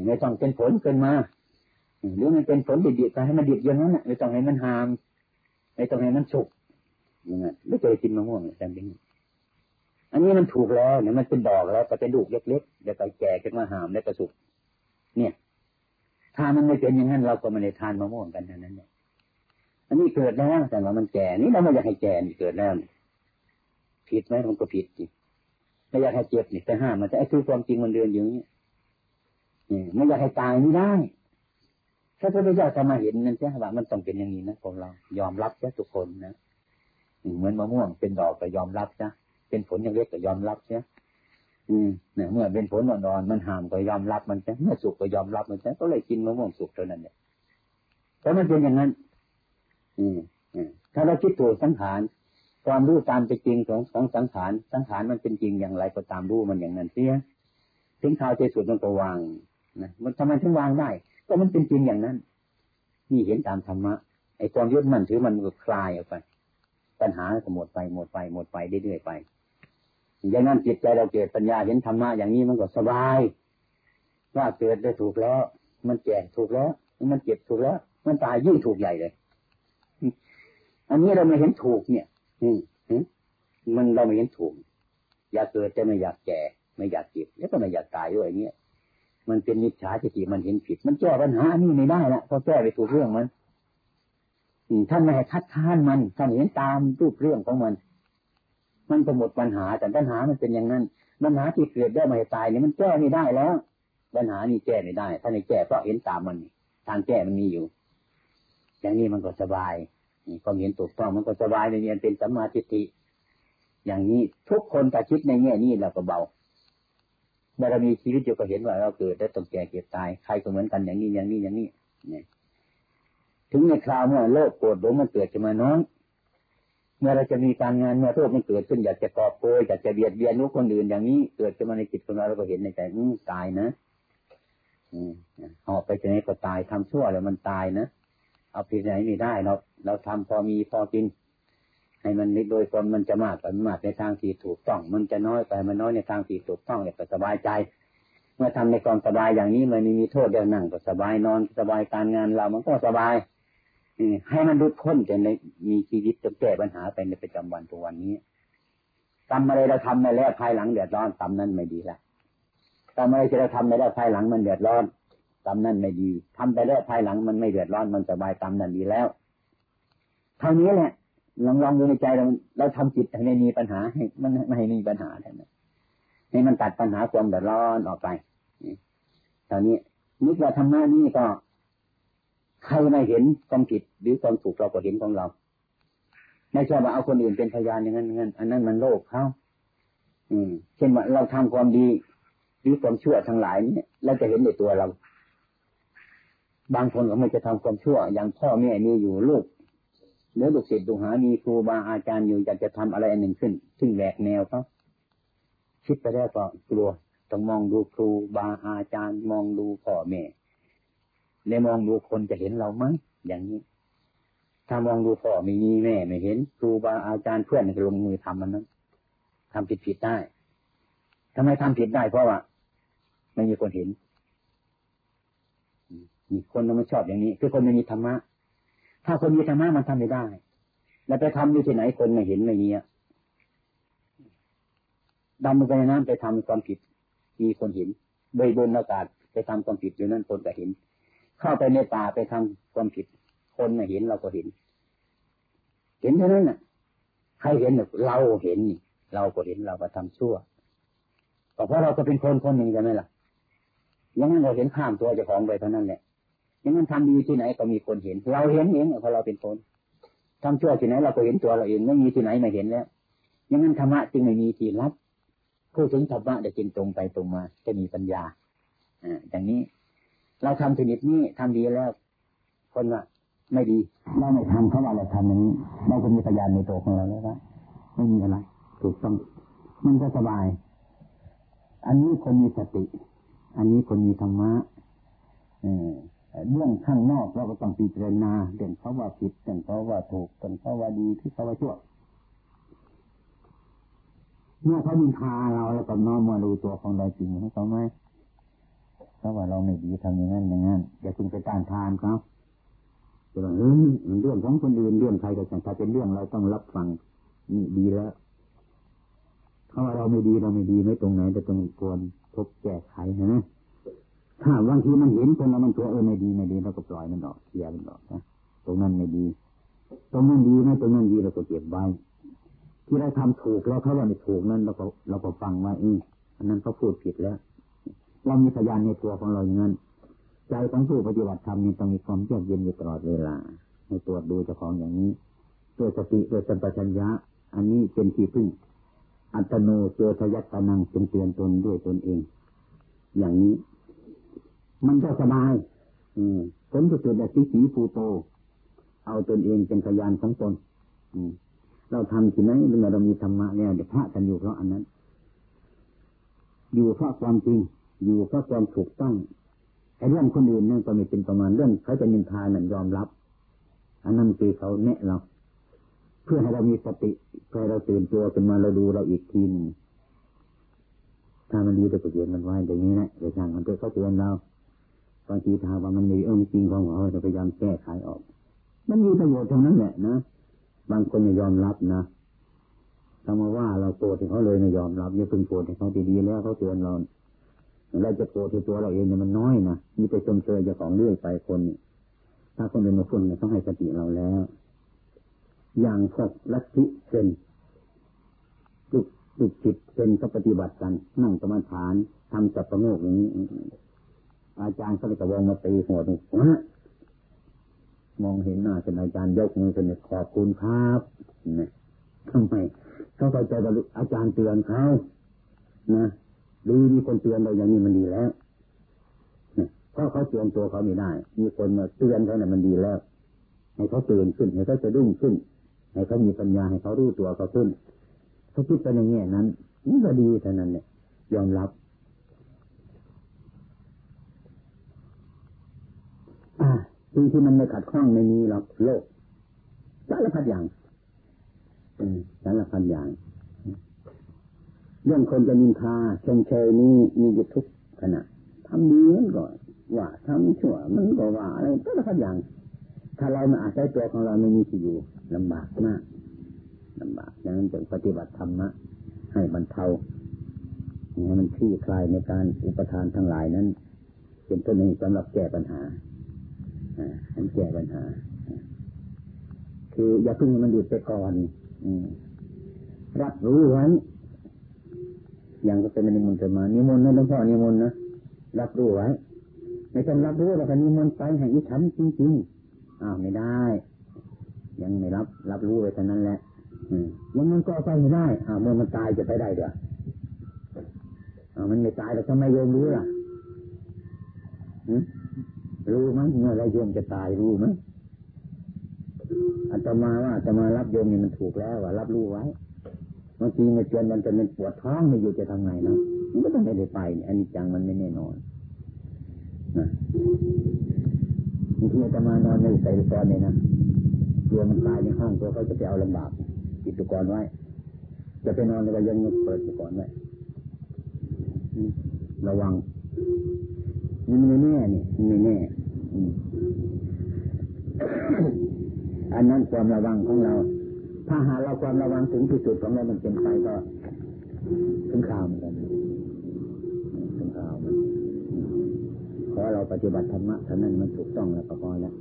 ไม่ต้องเป็นผลเกินมาหรือมันเป็นผลดิบๆก็ให้มันดิบอย่างนั้นไม่ต้องให้มันหามไอ้ตรงนี้มันสุกอย่างนั้นไม่เคยกินมะม่วงแต่เป็นอันนี้มันถูกแล้วเนี่ยมันเป็นดอกแล้วแต่เป็นลูกเล็กๆเดี๋ยวไปแก่ขึ้นมาหามแล้วก็สุกเนี่ย ถ้ามันไม่เป็นอย่างนั้นเราก็ไม่ได้ทานมะม่วงกันนั้นเนี่ย อันนี้เกิดแล้วแต่ว่ามันแก่นี่เราไม่อยากให้แก่นี่เกิดแล้วผิดไหมมันก็ผิดจริงไม่อยากให้เจ็บนี่แต่ห้ามมันจะไอ้คือความจริงมันเดินอยู่นี่ไม่อยากให้ตายไม่ได้ถ้าพระพุทธเจ้าจะมาเห็นนั่นใช่ไหมว่ามันต้องเป็นอย่างนี้นะพวกเรา ยอมรับใช่ทุกคนนะเหมือนมะม่วงเป็นดอกก็ยอมรับจ้ะเป็นผลอย่างเล็กก็ยอมรับใช่อืมเนี่ยเมื่อเป็นผลอ่อนมันห่ามก็ยอมรับมันใช่เมื่อสุกก็ยอมรับมันใช่ก็เลยกินมะม่วงสุกเท่านั้นเนี่ยเพราะมันเป็นอย่างนั้น อืมถ้าเราคิดถูกสังขารความรู้ตามเป็นจริงของของสังขารสังขารมันเป็นจริงอย่างไรก็ตามรู้มันอย่างนั้นเสียถึงข่าวใจสุดมันก็วางนะมันทำไมถึงวางได้ ก็มันเป็นจริงอย่างนั้น นี่เห็นตามธรรมะไอ้ความยึดมั่นถือมันก็คลายออกไป ปัญหาก็หมดไปหมดไปหมดไปเรื่อยๆไปอย่างนั้นจิตใจเราเกิดปัญญาเห็นธรรมะอย่างนี้มันก็สบาย ว่าเกิดได้ถูกแล้ว มันแก่ถูกแล้ว มันเจ็บถูกแล้ว มันตายยิ่งถูกใหญ่เลย อันนี้เราไม่เห็นถูกเนี่ยอืมมันเราไม่เห็นถูก อยากเกิดแต่ไม่อยากแก่ ไม่อยากเจ็บแล้วก็ไม่อยากตายด้วยเงี้ยมันเป็นนิจฉาทิฏฐิมันเห็นผิด มันแก้ปัญหาอันนี้ไม่ได้ละเพราะแก้ไปถูกเรื่องมันท่านไม่ให้คัดค้านมันท่านเห็นตามรูปเรื่องของมัน มันจะหมดปัญหาแต่ปัญหามันเป็นอย่างนั้นปัญหาที่เกิดได้ไม่ตายเนี่ยมันแก้ไม่ได้แล้ว ปัญหานี่แก้ไม่ได้ ถ้าในแก้เพราะเห็นตามมันทางแก้มันมีอยู่ อย่างนี้มันก็สบาย ความเห็นถูกต้องมันก็สบายในเรียนเป็นสัมมาทิฏฐิอย่างนี้ทุกคนถ้าคิดในแง่นี้เราก็เบาเมื่อเรามีชีวิตอยู่ก็เห็นว่าเราเกิดได้ต้องแก่เก็บตายใครก็เหมือนกันอย่างนี้อย่างนี้อย่างนี้เนี่ยถึงในคราวเมื่อโลภโกรธหลงมันเกิดจะมาน้อยเมื่อเราจะมีการงานเมื่อโทษมันเกิดขึ้นอยากจะกอบโกยอยากจะเบียดเบียนนุคนอื่นอย่างนี้เกิดขึ้นมาในจิตของเราเราก็เห็นในใจอืตายนะอืหอบไปจะไหนก็ตายทำชั่วแล้วมันตายนะ เอาผิดไหนไม่ได้เราเราทำพอมีพอกิน ให้มันโดยความมันจะมากไปมากในทางที่ถูกต้อง มันจะน้อยไปมันน้อยในทางที่ถูกต้องเนี่ยก็สบายใจ เมื่อทำในความสบายอย่างนี้มันไม่มีโทษเดียวนั่งก็สบายนอนสบายการงานเรามันก็สบายให้มันรุดพ้นจนในมีชีวิตจะแก้ปัญหาไปในประจำวันตัววันนี้ทำอะไรเราทำไปแล้วภายหลังเดือดร้อนทำนั้นไม่ดีละทำอะไรที่เราทำไปแล้วภายหลังมันเดือดร้อน ทำนั้นไม่ดีทำไปแล้วภายหลังมันไม่เดือดร้อนมันสบายทำนั้นดีแล้วเท่านี้แหละลองลองดูในใจเราเราทำจิตให้ไม่มีปัญหาให้มันไม่ให้มีปัญหาแทนให้มันตัดปัญหาความเดือดร้อนออกไปตอนนี้นึกว่าธรรมะนี่ก็ใครไม่เห็นความผิดหรือความถูกเราก็เห็นของเราไม่ใช่ว่าเอาคนอื่นเป็นพยานอย่างนั้นอย่างนั้นอันนั้นมันโลภเขาอืม เช่นว่าเราทำความดีหรือความชั่วทั้งหลายเนี่ยเราจะเห็นในตัวเรา บางคนก็ไม่จะทำความชั่ว อย่างพ่อแม่มีอยู่ลูกหรือลูกศิษย์ลูกหามีครูบาอาจารย์อยู่อยากจะทำอะไรอันหนึ่งขึ้น ซึ่งแหวกแนวเขาคิดไปแล้วก็กลัวต้องมองดูครูบาอาจารย์ มองดูพ่อแม่ในมองดูคนจะเห็นเราไหมอย่างนี้ ถ้ามองดูพ่อไม่มีแม่ไม่เห็น ครูบาอาจารย์เพื่อนก็ลงมือทำมันนั้นทำผิดผิดได้ทำไมทำผิดได้เพราะว่าไม่มีคนเห็น มีคนไม่ชอบอย่างนี้ คือคนไม่มีธรรมะ ถ้าคนมีธรรมะมันทำไม่ได้ แล้วไปทำอยู่ที่ไหนคนไม่เห็นไม่มีอะดำลงไปในน้ำไปทำความผิด มีคนเห็นโดยบนอากาศไปทำความผิดอยู่นั่นคนก็เห็น เข้าไปในป่าไปทำความผิด คนไม่เห็นเราก็เห็น เห็นเท่านั้นน่ะ ใครเห็นเราเห็นนี่เราก็เห็นเราก็ทำชั่วเพราะเราก็เป็นคนคนหนึ่งใช่ไหมล่ะยังนั้นเราเห็นข้ามตัวเจ้าของไปเท่านั้นแหละ ยังมันทำดีที่ไหนก็มีคนเห็น เราเห็นเองเพราะเราเป็นคนทำชั่วที่ไหนเราก็เห็นตัวเราเองไม่มีที่ไหนไม่เห็นแล้วยังนั้นธรรมะจึงไม่มีที่รับพูดถึงธรรมะจะจึงตรงไปตรงมา จะมีปัญญาอ่าอย่างนี้ เราทำชนิดนี้ทำดีแล้ว คนว่าไม่ดีเราไม่ทำเขาว่าเราทำอย่างนี้เราก็มีปัญญาในตัวของเราแล้วว่าไม่มีอะไร ถูกต้องมันก็สบาย อันนี้คนมีสติ อันนี้คนมีธรรมะเออ เรื่องข้างนอกเราก็ต้องพิจารณาเรื่องเขาว่าผิดเรื่องเขาว่าถูกเรื่องเขาว่าดีที่เขาว่าชั่วเมื่อเขาดินทาเราแล้วก็น้อมมาดูตัวของเราจริงให้เขาไหมเขาว่าเราไม่ดีทำอย่างนั้นอย่างนั้นอย่าคุณไปต้านทานเขาจะว่าเฮ้ยเรื่องของคนอื่นเรื่องใครก็ช่างถ้าเป็นเรื่องเราต้องรับฟังนี่ดีแล้วเขาว่าเราไม่ดีเราไม่ดีไม่ตรงไหนแต่ตรงควรทบแก้ไขนะ ถ้าบางทีมันเห็นคนเรามันตัวเออไม่ดีไม่ดีเราก็ปล่อยมันออกเสียร์มันออกนะตรงนั้นไม่ดี ตรงนั้นดีไหมตรงนั้นดีเราก็เก็บไว้ ที่เราทำถูกแล้วเขาว่าไม่ถูกนั้นเราก็เราก็ฟังว่าอืออันนั้นเขาพูดผิดแล้ว เรามีพยานในตัวของเราอย่างนั้นใจของผู้ปฏิบัติธรรมนี่ต้องมีความเยือกเย็นอยู่ตลอดเวลาให้ตรวจดูเจ้าของอย่างนี้ด้วยสติด้วยสัมปชัญญะ อันนี้เป็นที่พึ่ง อัตโนเจทยัตตานังเป็นเตือนตนด้วยตนเอง อย่างนี้ มันก็สบาย อืมผลจะเกิดแบบสีสีฟูโต เอาตนเองเป็นพยานของตน อืม เราทำที่ไหนเมื่อเรามีธรรมะเนี่ยเดี๋ยวพระกันอยู่เพราะอันนั้น อยู่เพราะความจริง อยู่เพราะความถูกต้องไอ้เรื่องคนอื่นนั่นก็ไม่เป็นประมาณเรื่องเขาจะนินทานั่นยอมรับ อันนั้นคือเขาแนะเรา เพื่อให้เรามีสติเพื่อเราตื่นตัวขึ้นมาเราดูเราอีกทีนึงถ้ามันดีจะเปลี่ยนมันไว้อย่างนี้นะเดี๋ยวทางมันจะเขาเตือนเราางทีถ้าว่ามันมีเออจริงของเราจะพยายามแก้ไขออก มันมีประโยชน์เท่านั้นแหละนะบางคนไม่ยอมรับนะถ้ามาว่าเราโกรธเขาเลยไม่ยอมรับอย่าเพิ่งโกรธเขาดีๆแล้วเขาเตือนเราเราจะโกรธที่ตัวเราเองเนี่ยมันน้อยนะมีไปชมเชยเจ้าของเรื่อยไปคนถ้าคนเป็นมาคนเนี่ยต้องให้สติเราแล้ว อย่างพวกลัทธิเซนจุกจุกจิตเซนก็ปฏิบัติกันนั่งกรรมฐานทำจับประโงกอย่างนี้ อาจารย์เขาเลยกระวงมาตีหัวตรงหัวมองเห็นหน้าเป็นอาจารย์ยกมือเป็นขอบคุณครับเนี่ยทำไมเขาเข้าใจว่าอาจารย์เตือนเขานะดีมีคนเตือนเราอย่างนี้มันดีแล้วเนี่ยเพราะเขาเตือนตัวเขาไม่ได้ มีคนมาเตือนเขาเนี่ยมันดีแล้ว ให้เขาตื่นขึ้น ให้เขาจะรุ่งขึ้น ให้เขามีปัญญาให้เขารู้ตัวเขาขึ้นเขาคิดไปในแง่นั้นนี่ก็ดีเท่านั้นเนี่ยยอมรับ อ่า สิ่งที่มันไม่ขัดข้องไม่มีหรอกโลกสารพัดอย่างสารพัดอย่าง เรื่องคนจะนินทาชมเชยนี้มีอยู่ทุกขณะทำดีมันก็ว่าทำชั่วมันก็ว่าอะไรสารพัดอย่าง ถ้าเราไมาอาศัยตัวของเราไม่มีที่อยู่ลำบากมากลำบากดังนั้นจึงปฏิบัติธรรมะให้บรรเทาให้มันคลี่คลายในการอุปทานทั้งหลายนั้น เป็นต้นนี้สำหรับแก้ปัญหา อันแก้ปัญหา คืออย่าพึ่งมันหยุดไปก่อนรับรู้ไว้อย่างก็เป็นนิมนต์จะมานิมนต์นะหลวงพ่อนิมนต์นะรับรู้ไว้ไม่ต้องรับรู้แล้วก็นิมนต์ไปให้อิฉันจริงๆอ้าวไม่ได้ ยังไม่รับ รับรู้ไว้เท่านั้นแหละยังมันก็ไปไม่ได้อ้าวเมื่อมันตายจะไปได้เด้ออ้าวมันไม่ตายแล้วทำไมโยมรู้ล่ะ รู้ไหมเมื่อไรโยมจะตายรู้ไหมอาตมาว่าอาตมารับโยมนี่มันถูกแล้วว่ารับรู้ไว้บางทีมาเจนมันจะเป็นปวดท้องไม่อยู่จะทำไงนะมันก็ต้องไม่ได้ไปอันนี้จังมันไม่แน่นอนนะบางทีอาตมานอนในใส่ตอนเนี่ยนะตัวมันตายในห้องตัวเขาจะไปเอาลำบากปิดตุกรไว้ จะไปนอนแล้วก็ยังเปิดตุกรไว้ระวังมันไม่แน่นี่ไม่แน่ อันนั้นความระวังของเรา ถ้าหาเราความระวังถึงที่สุดของเรามันเป็นไปก็ถึงข่าวเหมือนกันถึงข่าวมันขอเราปฏิบัติธรรมะเท่านั้นมันถูกต้องแล้วก็พอแล้ว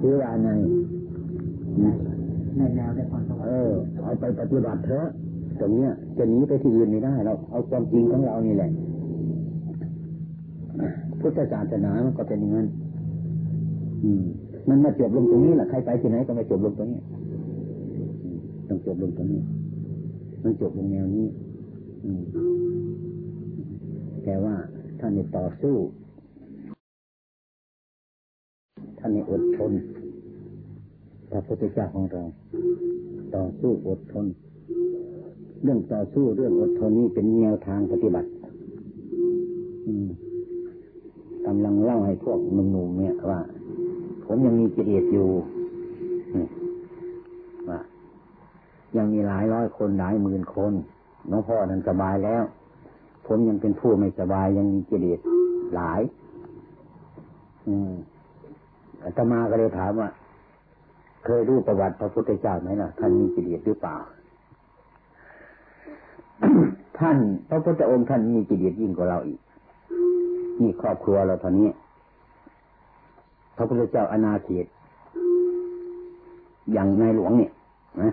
คือว่าไงในแนวในความเออเอาไปปฏิบัติเถอะ ตรงเนี้ยจะหนีไปที่อื่นไม่ได้เราเอาความจริงของเรานี่แหละพุทธศาสนามันก็เป็นอย่างนั้นมันมาจบลงตรงนี้แหละใครไปที่ไหนก็มาจบลงตรงนี้ต้องจบลงตรงนี้มันจบลงแนวนี้แต่ว่าท่านในต่อสู้ ท่านในอดทนพระพุทธเจ้าของเรา ต่อสู้อดทน เรื่องต่อสู้เรื่องอดทนนี้เป็นแนวทางปฏิบัติกำลังเล่าให้พวกหนุ่มๆเนี่ยว่า ผมยังมีกิเลสอยู่ว่ายังมีหลายร้อยคนหลายหมื่นคนน้องพ่อนั้นสบายแล้ว ผมยังเป็นผู้ไม่สบายยังมีกิเลสหลาย อืมอาตมาก็เลยถามว่า เคยรู้ประวัติพระพุทธเจ้าไหมล่ะท่านมีกิเลสหรือเปล่า ท่านพระพุทธองค์ท่านมีกิเลสยิ่งกว่าเราอีกนี่ครอบครัวเราตอนนี้พระพุทธเจ้าอนาเขตอย่างในหลวงเนี่ยนะ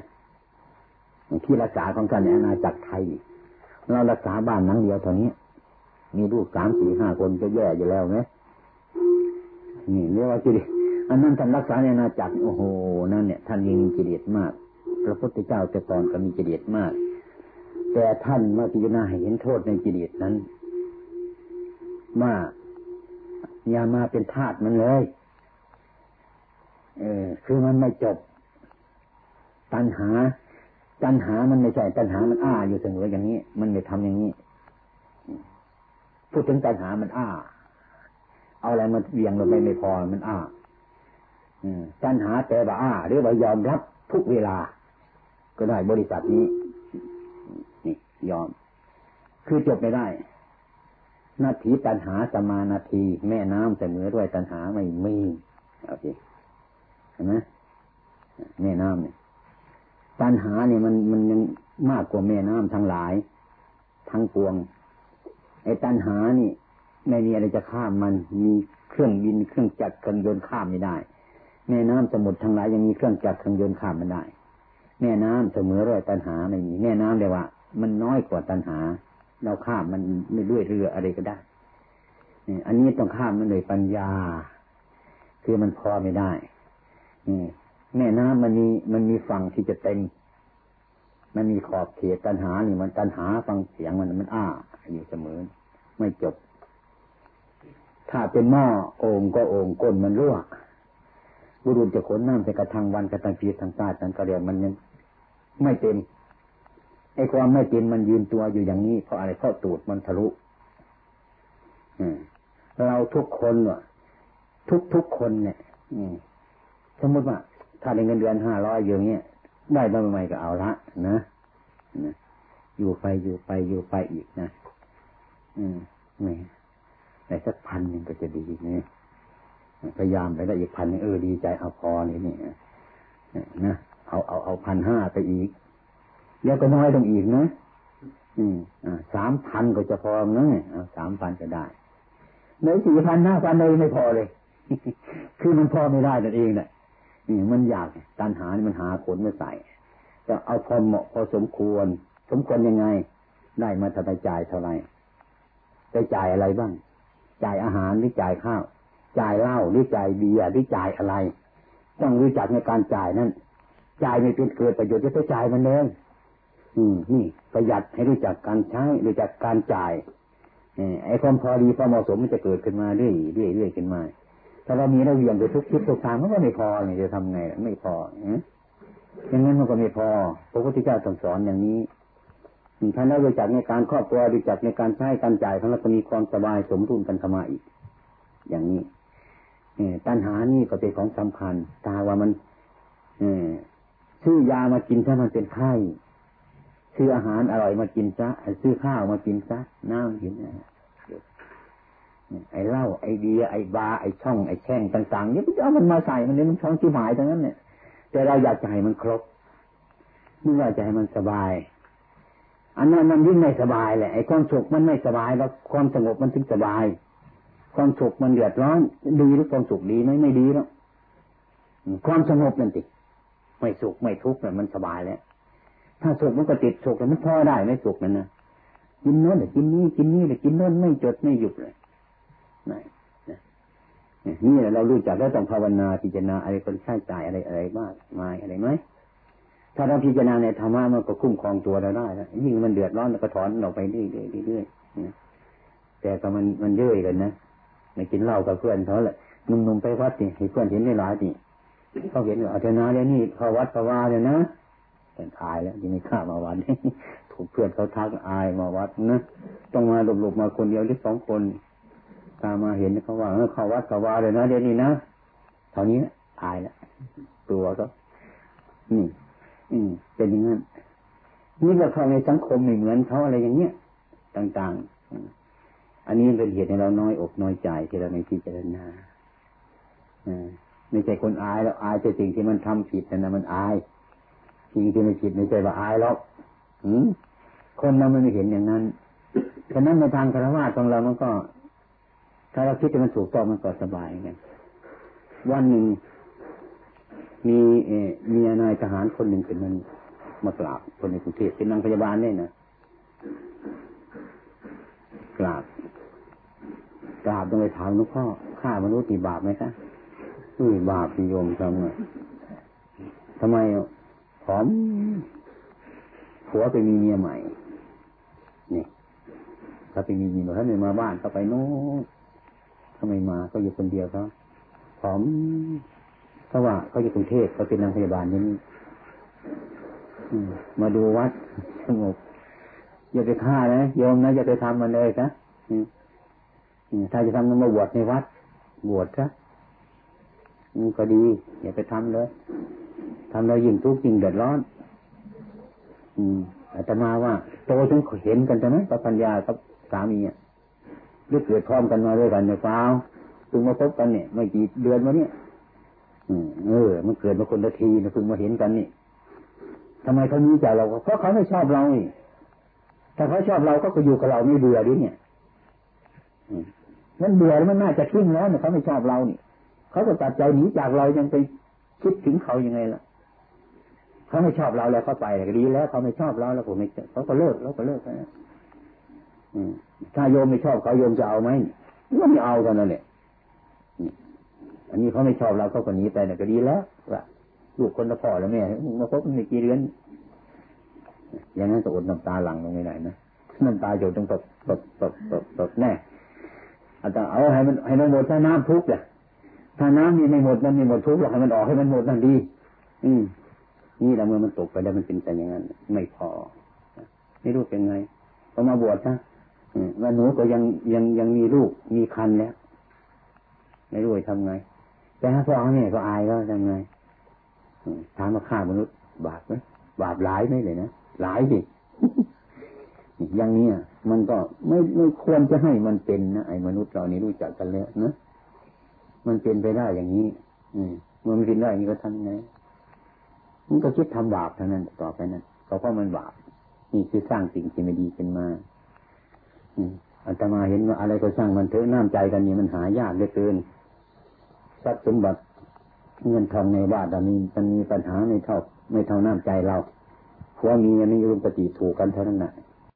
ที่รักษาของท่านในอาณาจักรไทย เรารักษาบ้านนังเดียวเท่านี้มีลูกสามสี่ห้าคนก็แย่อยู่แล้วไหมนี่เรียกว่ากิเลสอันนั้นท่านรักษาในอาณาจักรโอ้โหนั่นเนี่ยท่านยังมีกิเลสมาก พระพุทธเจ้าแต่ก่อนก็มีกิเลสมาก แต่ท่านมาพิจารณาเห็นโทษในกิเลสนั้นว่าอย่ามาเป็นทาสมันเลย เออ คือมันไม่จบ ตัณหา ตัณหามันไม่ใช่ ตัณหามันอ้าอยู่เสมออย่างนี้ มันไม่ทำอย่างนี้ พูดถึงตัณหามันอ้า เอาอะไรมาเวียงลงไปไม่พอ มันอ้าตัณหาแต่ว่าอ้า หรือว่ายอมรับทุกเวลา ก็ได้บริษัทนี้ นี่ยอม คือจบไม่ได้ นาทีตันหาสมานาที แม่น้ำเสมอด้วยตันหาไม่มีเอาสิเห็นไหมแม่น้ำเนี่ยตันหาเนี่ยมันมันยังมากกว่าแม่น้ำทั้งหลาย ทั้งปวง ไอ้ตันหานี่ไม่มีอะไรจะข้ามมันมีเครื่องบินเครื่องจักรเครื่องยนต์ข้ามไม่ได้ แม่น้ำสมุทรทั้งหลายยังมีเครื่องจักรเครื่องยนต์ข้ามมันได้ แม่น้ำเสมอด้วยตันหาไม่มีแม่น้ำเลยว่า มันน้อยกว่าตันหา เราข้ามมันไม่ด้วยเรืออะไรก็ได้อันนี้ต้องข้ามมันเลยปัญญา คือมันพอไม่ได้แม่น้ำมันมีมันมีฝั่งที่จะเต็ม มันมีขอบเขตตัญหานี่มันตัญหาฟังเสียงมันมันอ้าอยู่เสมอ ไม่จบ ถ้าเป็นหม้อโอ่งก็โอ่งก้นมันรั่วบุรุษจะขนน้ำใส่กระทังวันกระทังปีทางใต้ทางกระเดียนมันยัง ไม่เต็มไอ้ความไม่เป็นมันยืนตัวอยู่อย่างนี้เพราะอะไรเพราะตูดมันทะลุเราทุกคนว่ะทุกทุกคนเนี่ยสมมติว่า ถ้าได้เงินเดือนห้าร้อยอย่างเงี้ยได้บ้างไหมก็เอาละนะนะอยู่ไปอยู่ไปอยู่ไปอีกนะ อืมไม่แต่สักพันหนึ่งก็จะดีนี่พยายามไปได้อีกพันนึงเออดีใจเอาพอนี่นี่นะ เอาเอาเอาพันห้าไปอีก แล้วก็น้อยลงอีกนะอืมอ่าสามพันก็จะพอนะเอาสามพันจะได้ในสี่พันห้าพันเลยไม่พอเลย คือมันพอไม่ได้นั่นเองแหละนี่มันอยากตันหานี่มันหาผลมาใส่จะเอาพอเหมาะพอสมควร สมควรยังไง ได้มาทำไปจ่ายเท่าไหร่ไปจ่ายอะไรบ้าง จ่ายอาหารหรือจ่ายข้าว จ่ายเหล้าหรือจ่ายเบียร์หรือจ่ายอะไร ต้องรู้จักในการจ่ายนั้น จ่ายไม่เป็นเกิดประโยชน์จะไปจ่ายมันเองอืมนี่ประหยัดให้รู้จักการใช้รู้จักการจ่ายไอ้ความพอดีความเหมาะสมมันจะเกิดขึ้นมาเรื่อยเรื่อยเรื่อยขึ้นมาถ้าเรามีเราเวียงไปทุกทิศทุกทางมันก็ไม่พอเนี่ยจะทำไงไม่พออย่างนั้นมันก็ไม่พอพระพุทธเจ้าสอนอย่างนี้ท่านได้รู้จักในการครอบครัวรู้จักในการใช้การจ่ายทั้งเราก็มีความสบายสมดุลกันเข้ามาอีก อย่างนี้ปัญหานี่ก็เป็นของสำคัญตาว่ามัน ซื้อยามากินถ้ามันเป็นไข้ซื้ออาหารอร่อยมากินซะซื้อข้าวมากินซะน้ำกินไอ้เหล้าไอ้เบียไอ้บาไอ้ช่องไอ้แช่งต่างๆเนี่จะเอามันมาใส่มันเนี่ยมันช่องที่หมายทั้งนั้นเนี่ยแต่เราอยากจะให้มันครบไม่ว่าจะให้มันสบาย อันนั้นมันยิ่งไม่สบายแหละไอ้ความสุขมันไม่สบายแล้วความสงบมันถึงสบาย ความสุขมันเดือดร้อนดีหรือความสุขดีไหมไม่ดีแล้วความสงบนั่นติ ไม่สุขไม่ทุกข์เนี่ยมันสบายแล้วถ้าสุขมันก็ติดสุขมันพอได้ไม่สุขนั่นนะกินโน้นเลยกินนี้กินนี้เลยกินโน้นไม่จดไม่หยุดเลยนี่นี่แหละเรารู้จักแล้วต้องภาวนาพิจารณาอะไรคนใช้จ่ายอะไรอะไรบ้างมาอะไรไหมถ้าเราพิจารณาในธรรมะมันก็คุ้มครองตัวเราได้แล้วยิ่งมันเดือดร้อนก็ถอนเราไปเรื่อยๆเรื่อยๆแต่ก็มันมันเยอยกันนะไม่กินเหล้ากับเพื่อนเขาแหละนุ่มๆไปวัดนี่ให้เพื่อนเห็นไม่หลายนี่ เขาเห็นว่าอาจารย์เนี่ยนี่พวัดพอวาเนี่ยนะเป็นอายแล้วยังไม่ข้ามาวัดถูกเพื่อนเขาทักอายมาวัดนะต้องมาหลบๆมาคนเดียวหรือสองคนตามาเห็นเขาว่าเขาวัดเขาวาเลยนะเดี๋ยวนี้นะเท่านี้อายแล้วตัวก็นี่อืมเป็นอย่างนั้นนี่เราเข้าในสังคมไม่เหมือนเขาอะไรอย่างเงี้ยต่างๆ อันนี้เป็นเหตุให้เราน้อยอกน้อยใจที่เราไม่พิจารณา ไม่ใช่คนอายแล้วอายแต่สิ่งที่มันทำผิดนะมันอายสิ่งที่ไม่ผิดไม่ใช่ว่าอายหรอกคนเราไม่เห็นอย่างนั้นฉะนั้นในทางคารวะของเรามันก็ ถ้าเราคิดว่ามันถูกต้องมันก็สบายไงวันหนึ่งมีเอมีนายทหารคนหนึ่งเป็นมันมากราบคนในกรุงเทพเป็นนางพยาบาลเนี่ยนะกราบกราบต้องไปถามหลวงพ่อฆ่ามนุษย์มีบาปไหมคะ อือบาปโยมทำไงทำไมผอมผัวไปมีเมียใหม่ นี่ ถ้าไปมีเมียถ้าไม่มาบ้านก็ไปโน้นถ้าไม่มาก็อยู่คนเดียวเขาผอมเพราะว่าเขาอยู่กรุงเทพเขาเป็นนางพยาบาลนี่มาดูวัดสงบอย่าไปฆ่านะโยมนะอย่าไปทำมันเลยนะถ้าจะทำมันมาบวชในวัด บวชซะ ก็ดี อย่าไปทำเลยทำแล้วยิ่งทุกข์ยิ่งเดือดร้อน อืมอาตมาว่าโตจนเห็นกันใช่ไหมกับปัญญากับสามีอะหรือเกิดพร้อมกันมาด้วยกันเนี่ยเปล่าเพิ่งมาพบกันเนี่ยไม่กี่เดือนมาเนี่ยเออ มันเกิดมาคนละทีนะเพิ่งมาเห็นกันนี่ทำไมเขามีใจเราเพราะเขาไม่ชอบเราถ้าเขาชอบเราก็ก็อยู่กับเราไม่เบื่อดิเนี่ยมันเบื่อแล้วมันน่าจะทิ้งแล้วเนี่ยเขาไม่ชอบเรานี่ เขาก็ตัดใจหนีจากเรายังไปคิดถึงเขายังไงล่ะเขาไม่ชอบเราแล้วเขาไปดีแล้วเขาไม่ชอบเราแล้วผมไม่เขาก็เลิกแล้วก็เลิกนะถ้าโยมไม่ชอบเขาโยมจะเอาไหมก็ไม่เอากันนั่นแหละอันนี้เขาไม่ชอบเราเขาก็หนีไปน่ะก็ดีแล้วว่าลูกคนละพ่อแล้วแม่มาพบในกี่เดือนอย่างนั้นจะอดน้ำตาหลังลงไม่ได้นะน้ำตาหยดต้องตกตกตกตกตกแน่อาจจะเอาให้มันให้มันหมดถ้น้ำทุกเนี่ย ถ้าน้ำมีไม่หมดมันมีหมดทุกข์หรอกให้มันออกให้มันหมดนั่นดี อืมนี่แหละเมื่อมันตกไปแล้วมันเป็นแต่อย่างนั้น ไม่พอ ไม่รู้เป็นไงพอมาบวชนะว่าหนูก็ยังยังยังมีลูกมีคันแล้ว ไม่รู้จะทำไง แต่ถ้าพ่อแม่ก็อายแล้วทำไงถามมาฆ่ามนุษย์ บาปไหมบาปหลายไหมเลยนะหลายสิอย่างนี้มันก็ไม่ไม่ควรจะให้มันเป็นนะไอ้มนุษย์เรานี่รู้จักกันแล้วนะ มันเป็นไปได้อย่างนี้ อืมมันเป็นได้อย่างนี้ก็ทำไงมันก็คิดทำบาปเท่านั้นต่อไปนั้นเพราะมันบาปนี่คือสร้างสิ่งที่ไม่ดีขึ้นมาอัตมาเห็นว่าอะไรก็สร้างมันเถอะน้ำใจกันนี่มันหายากเหลือเกินทรัพย์สมบัติเงินทองในบ้านเรามีมันมีปัญหาในเท่า ไม่เท่าน้ำใจเราเพราะมีอันนี้รุมปฏิถูกกันเท่านั้นแหละ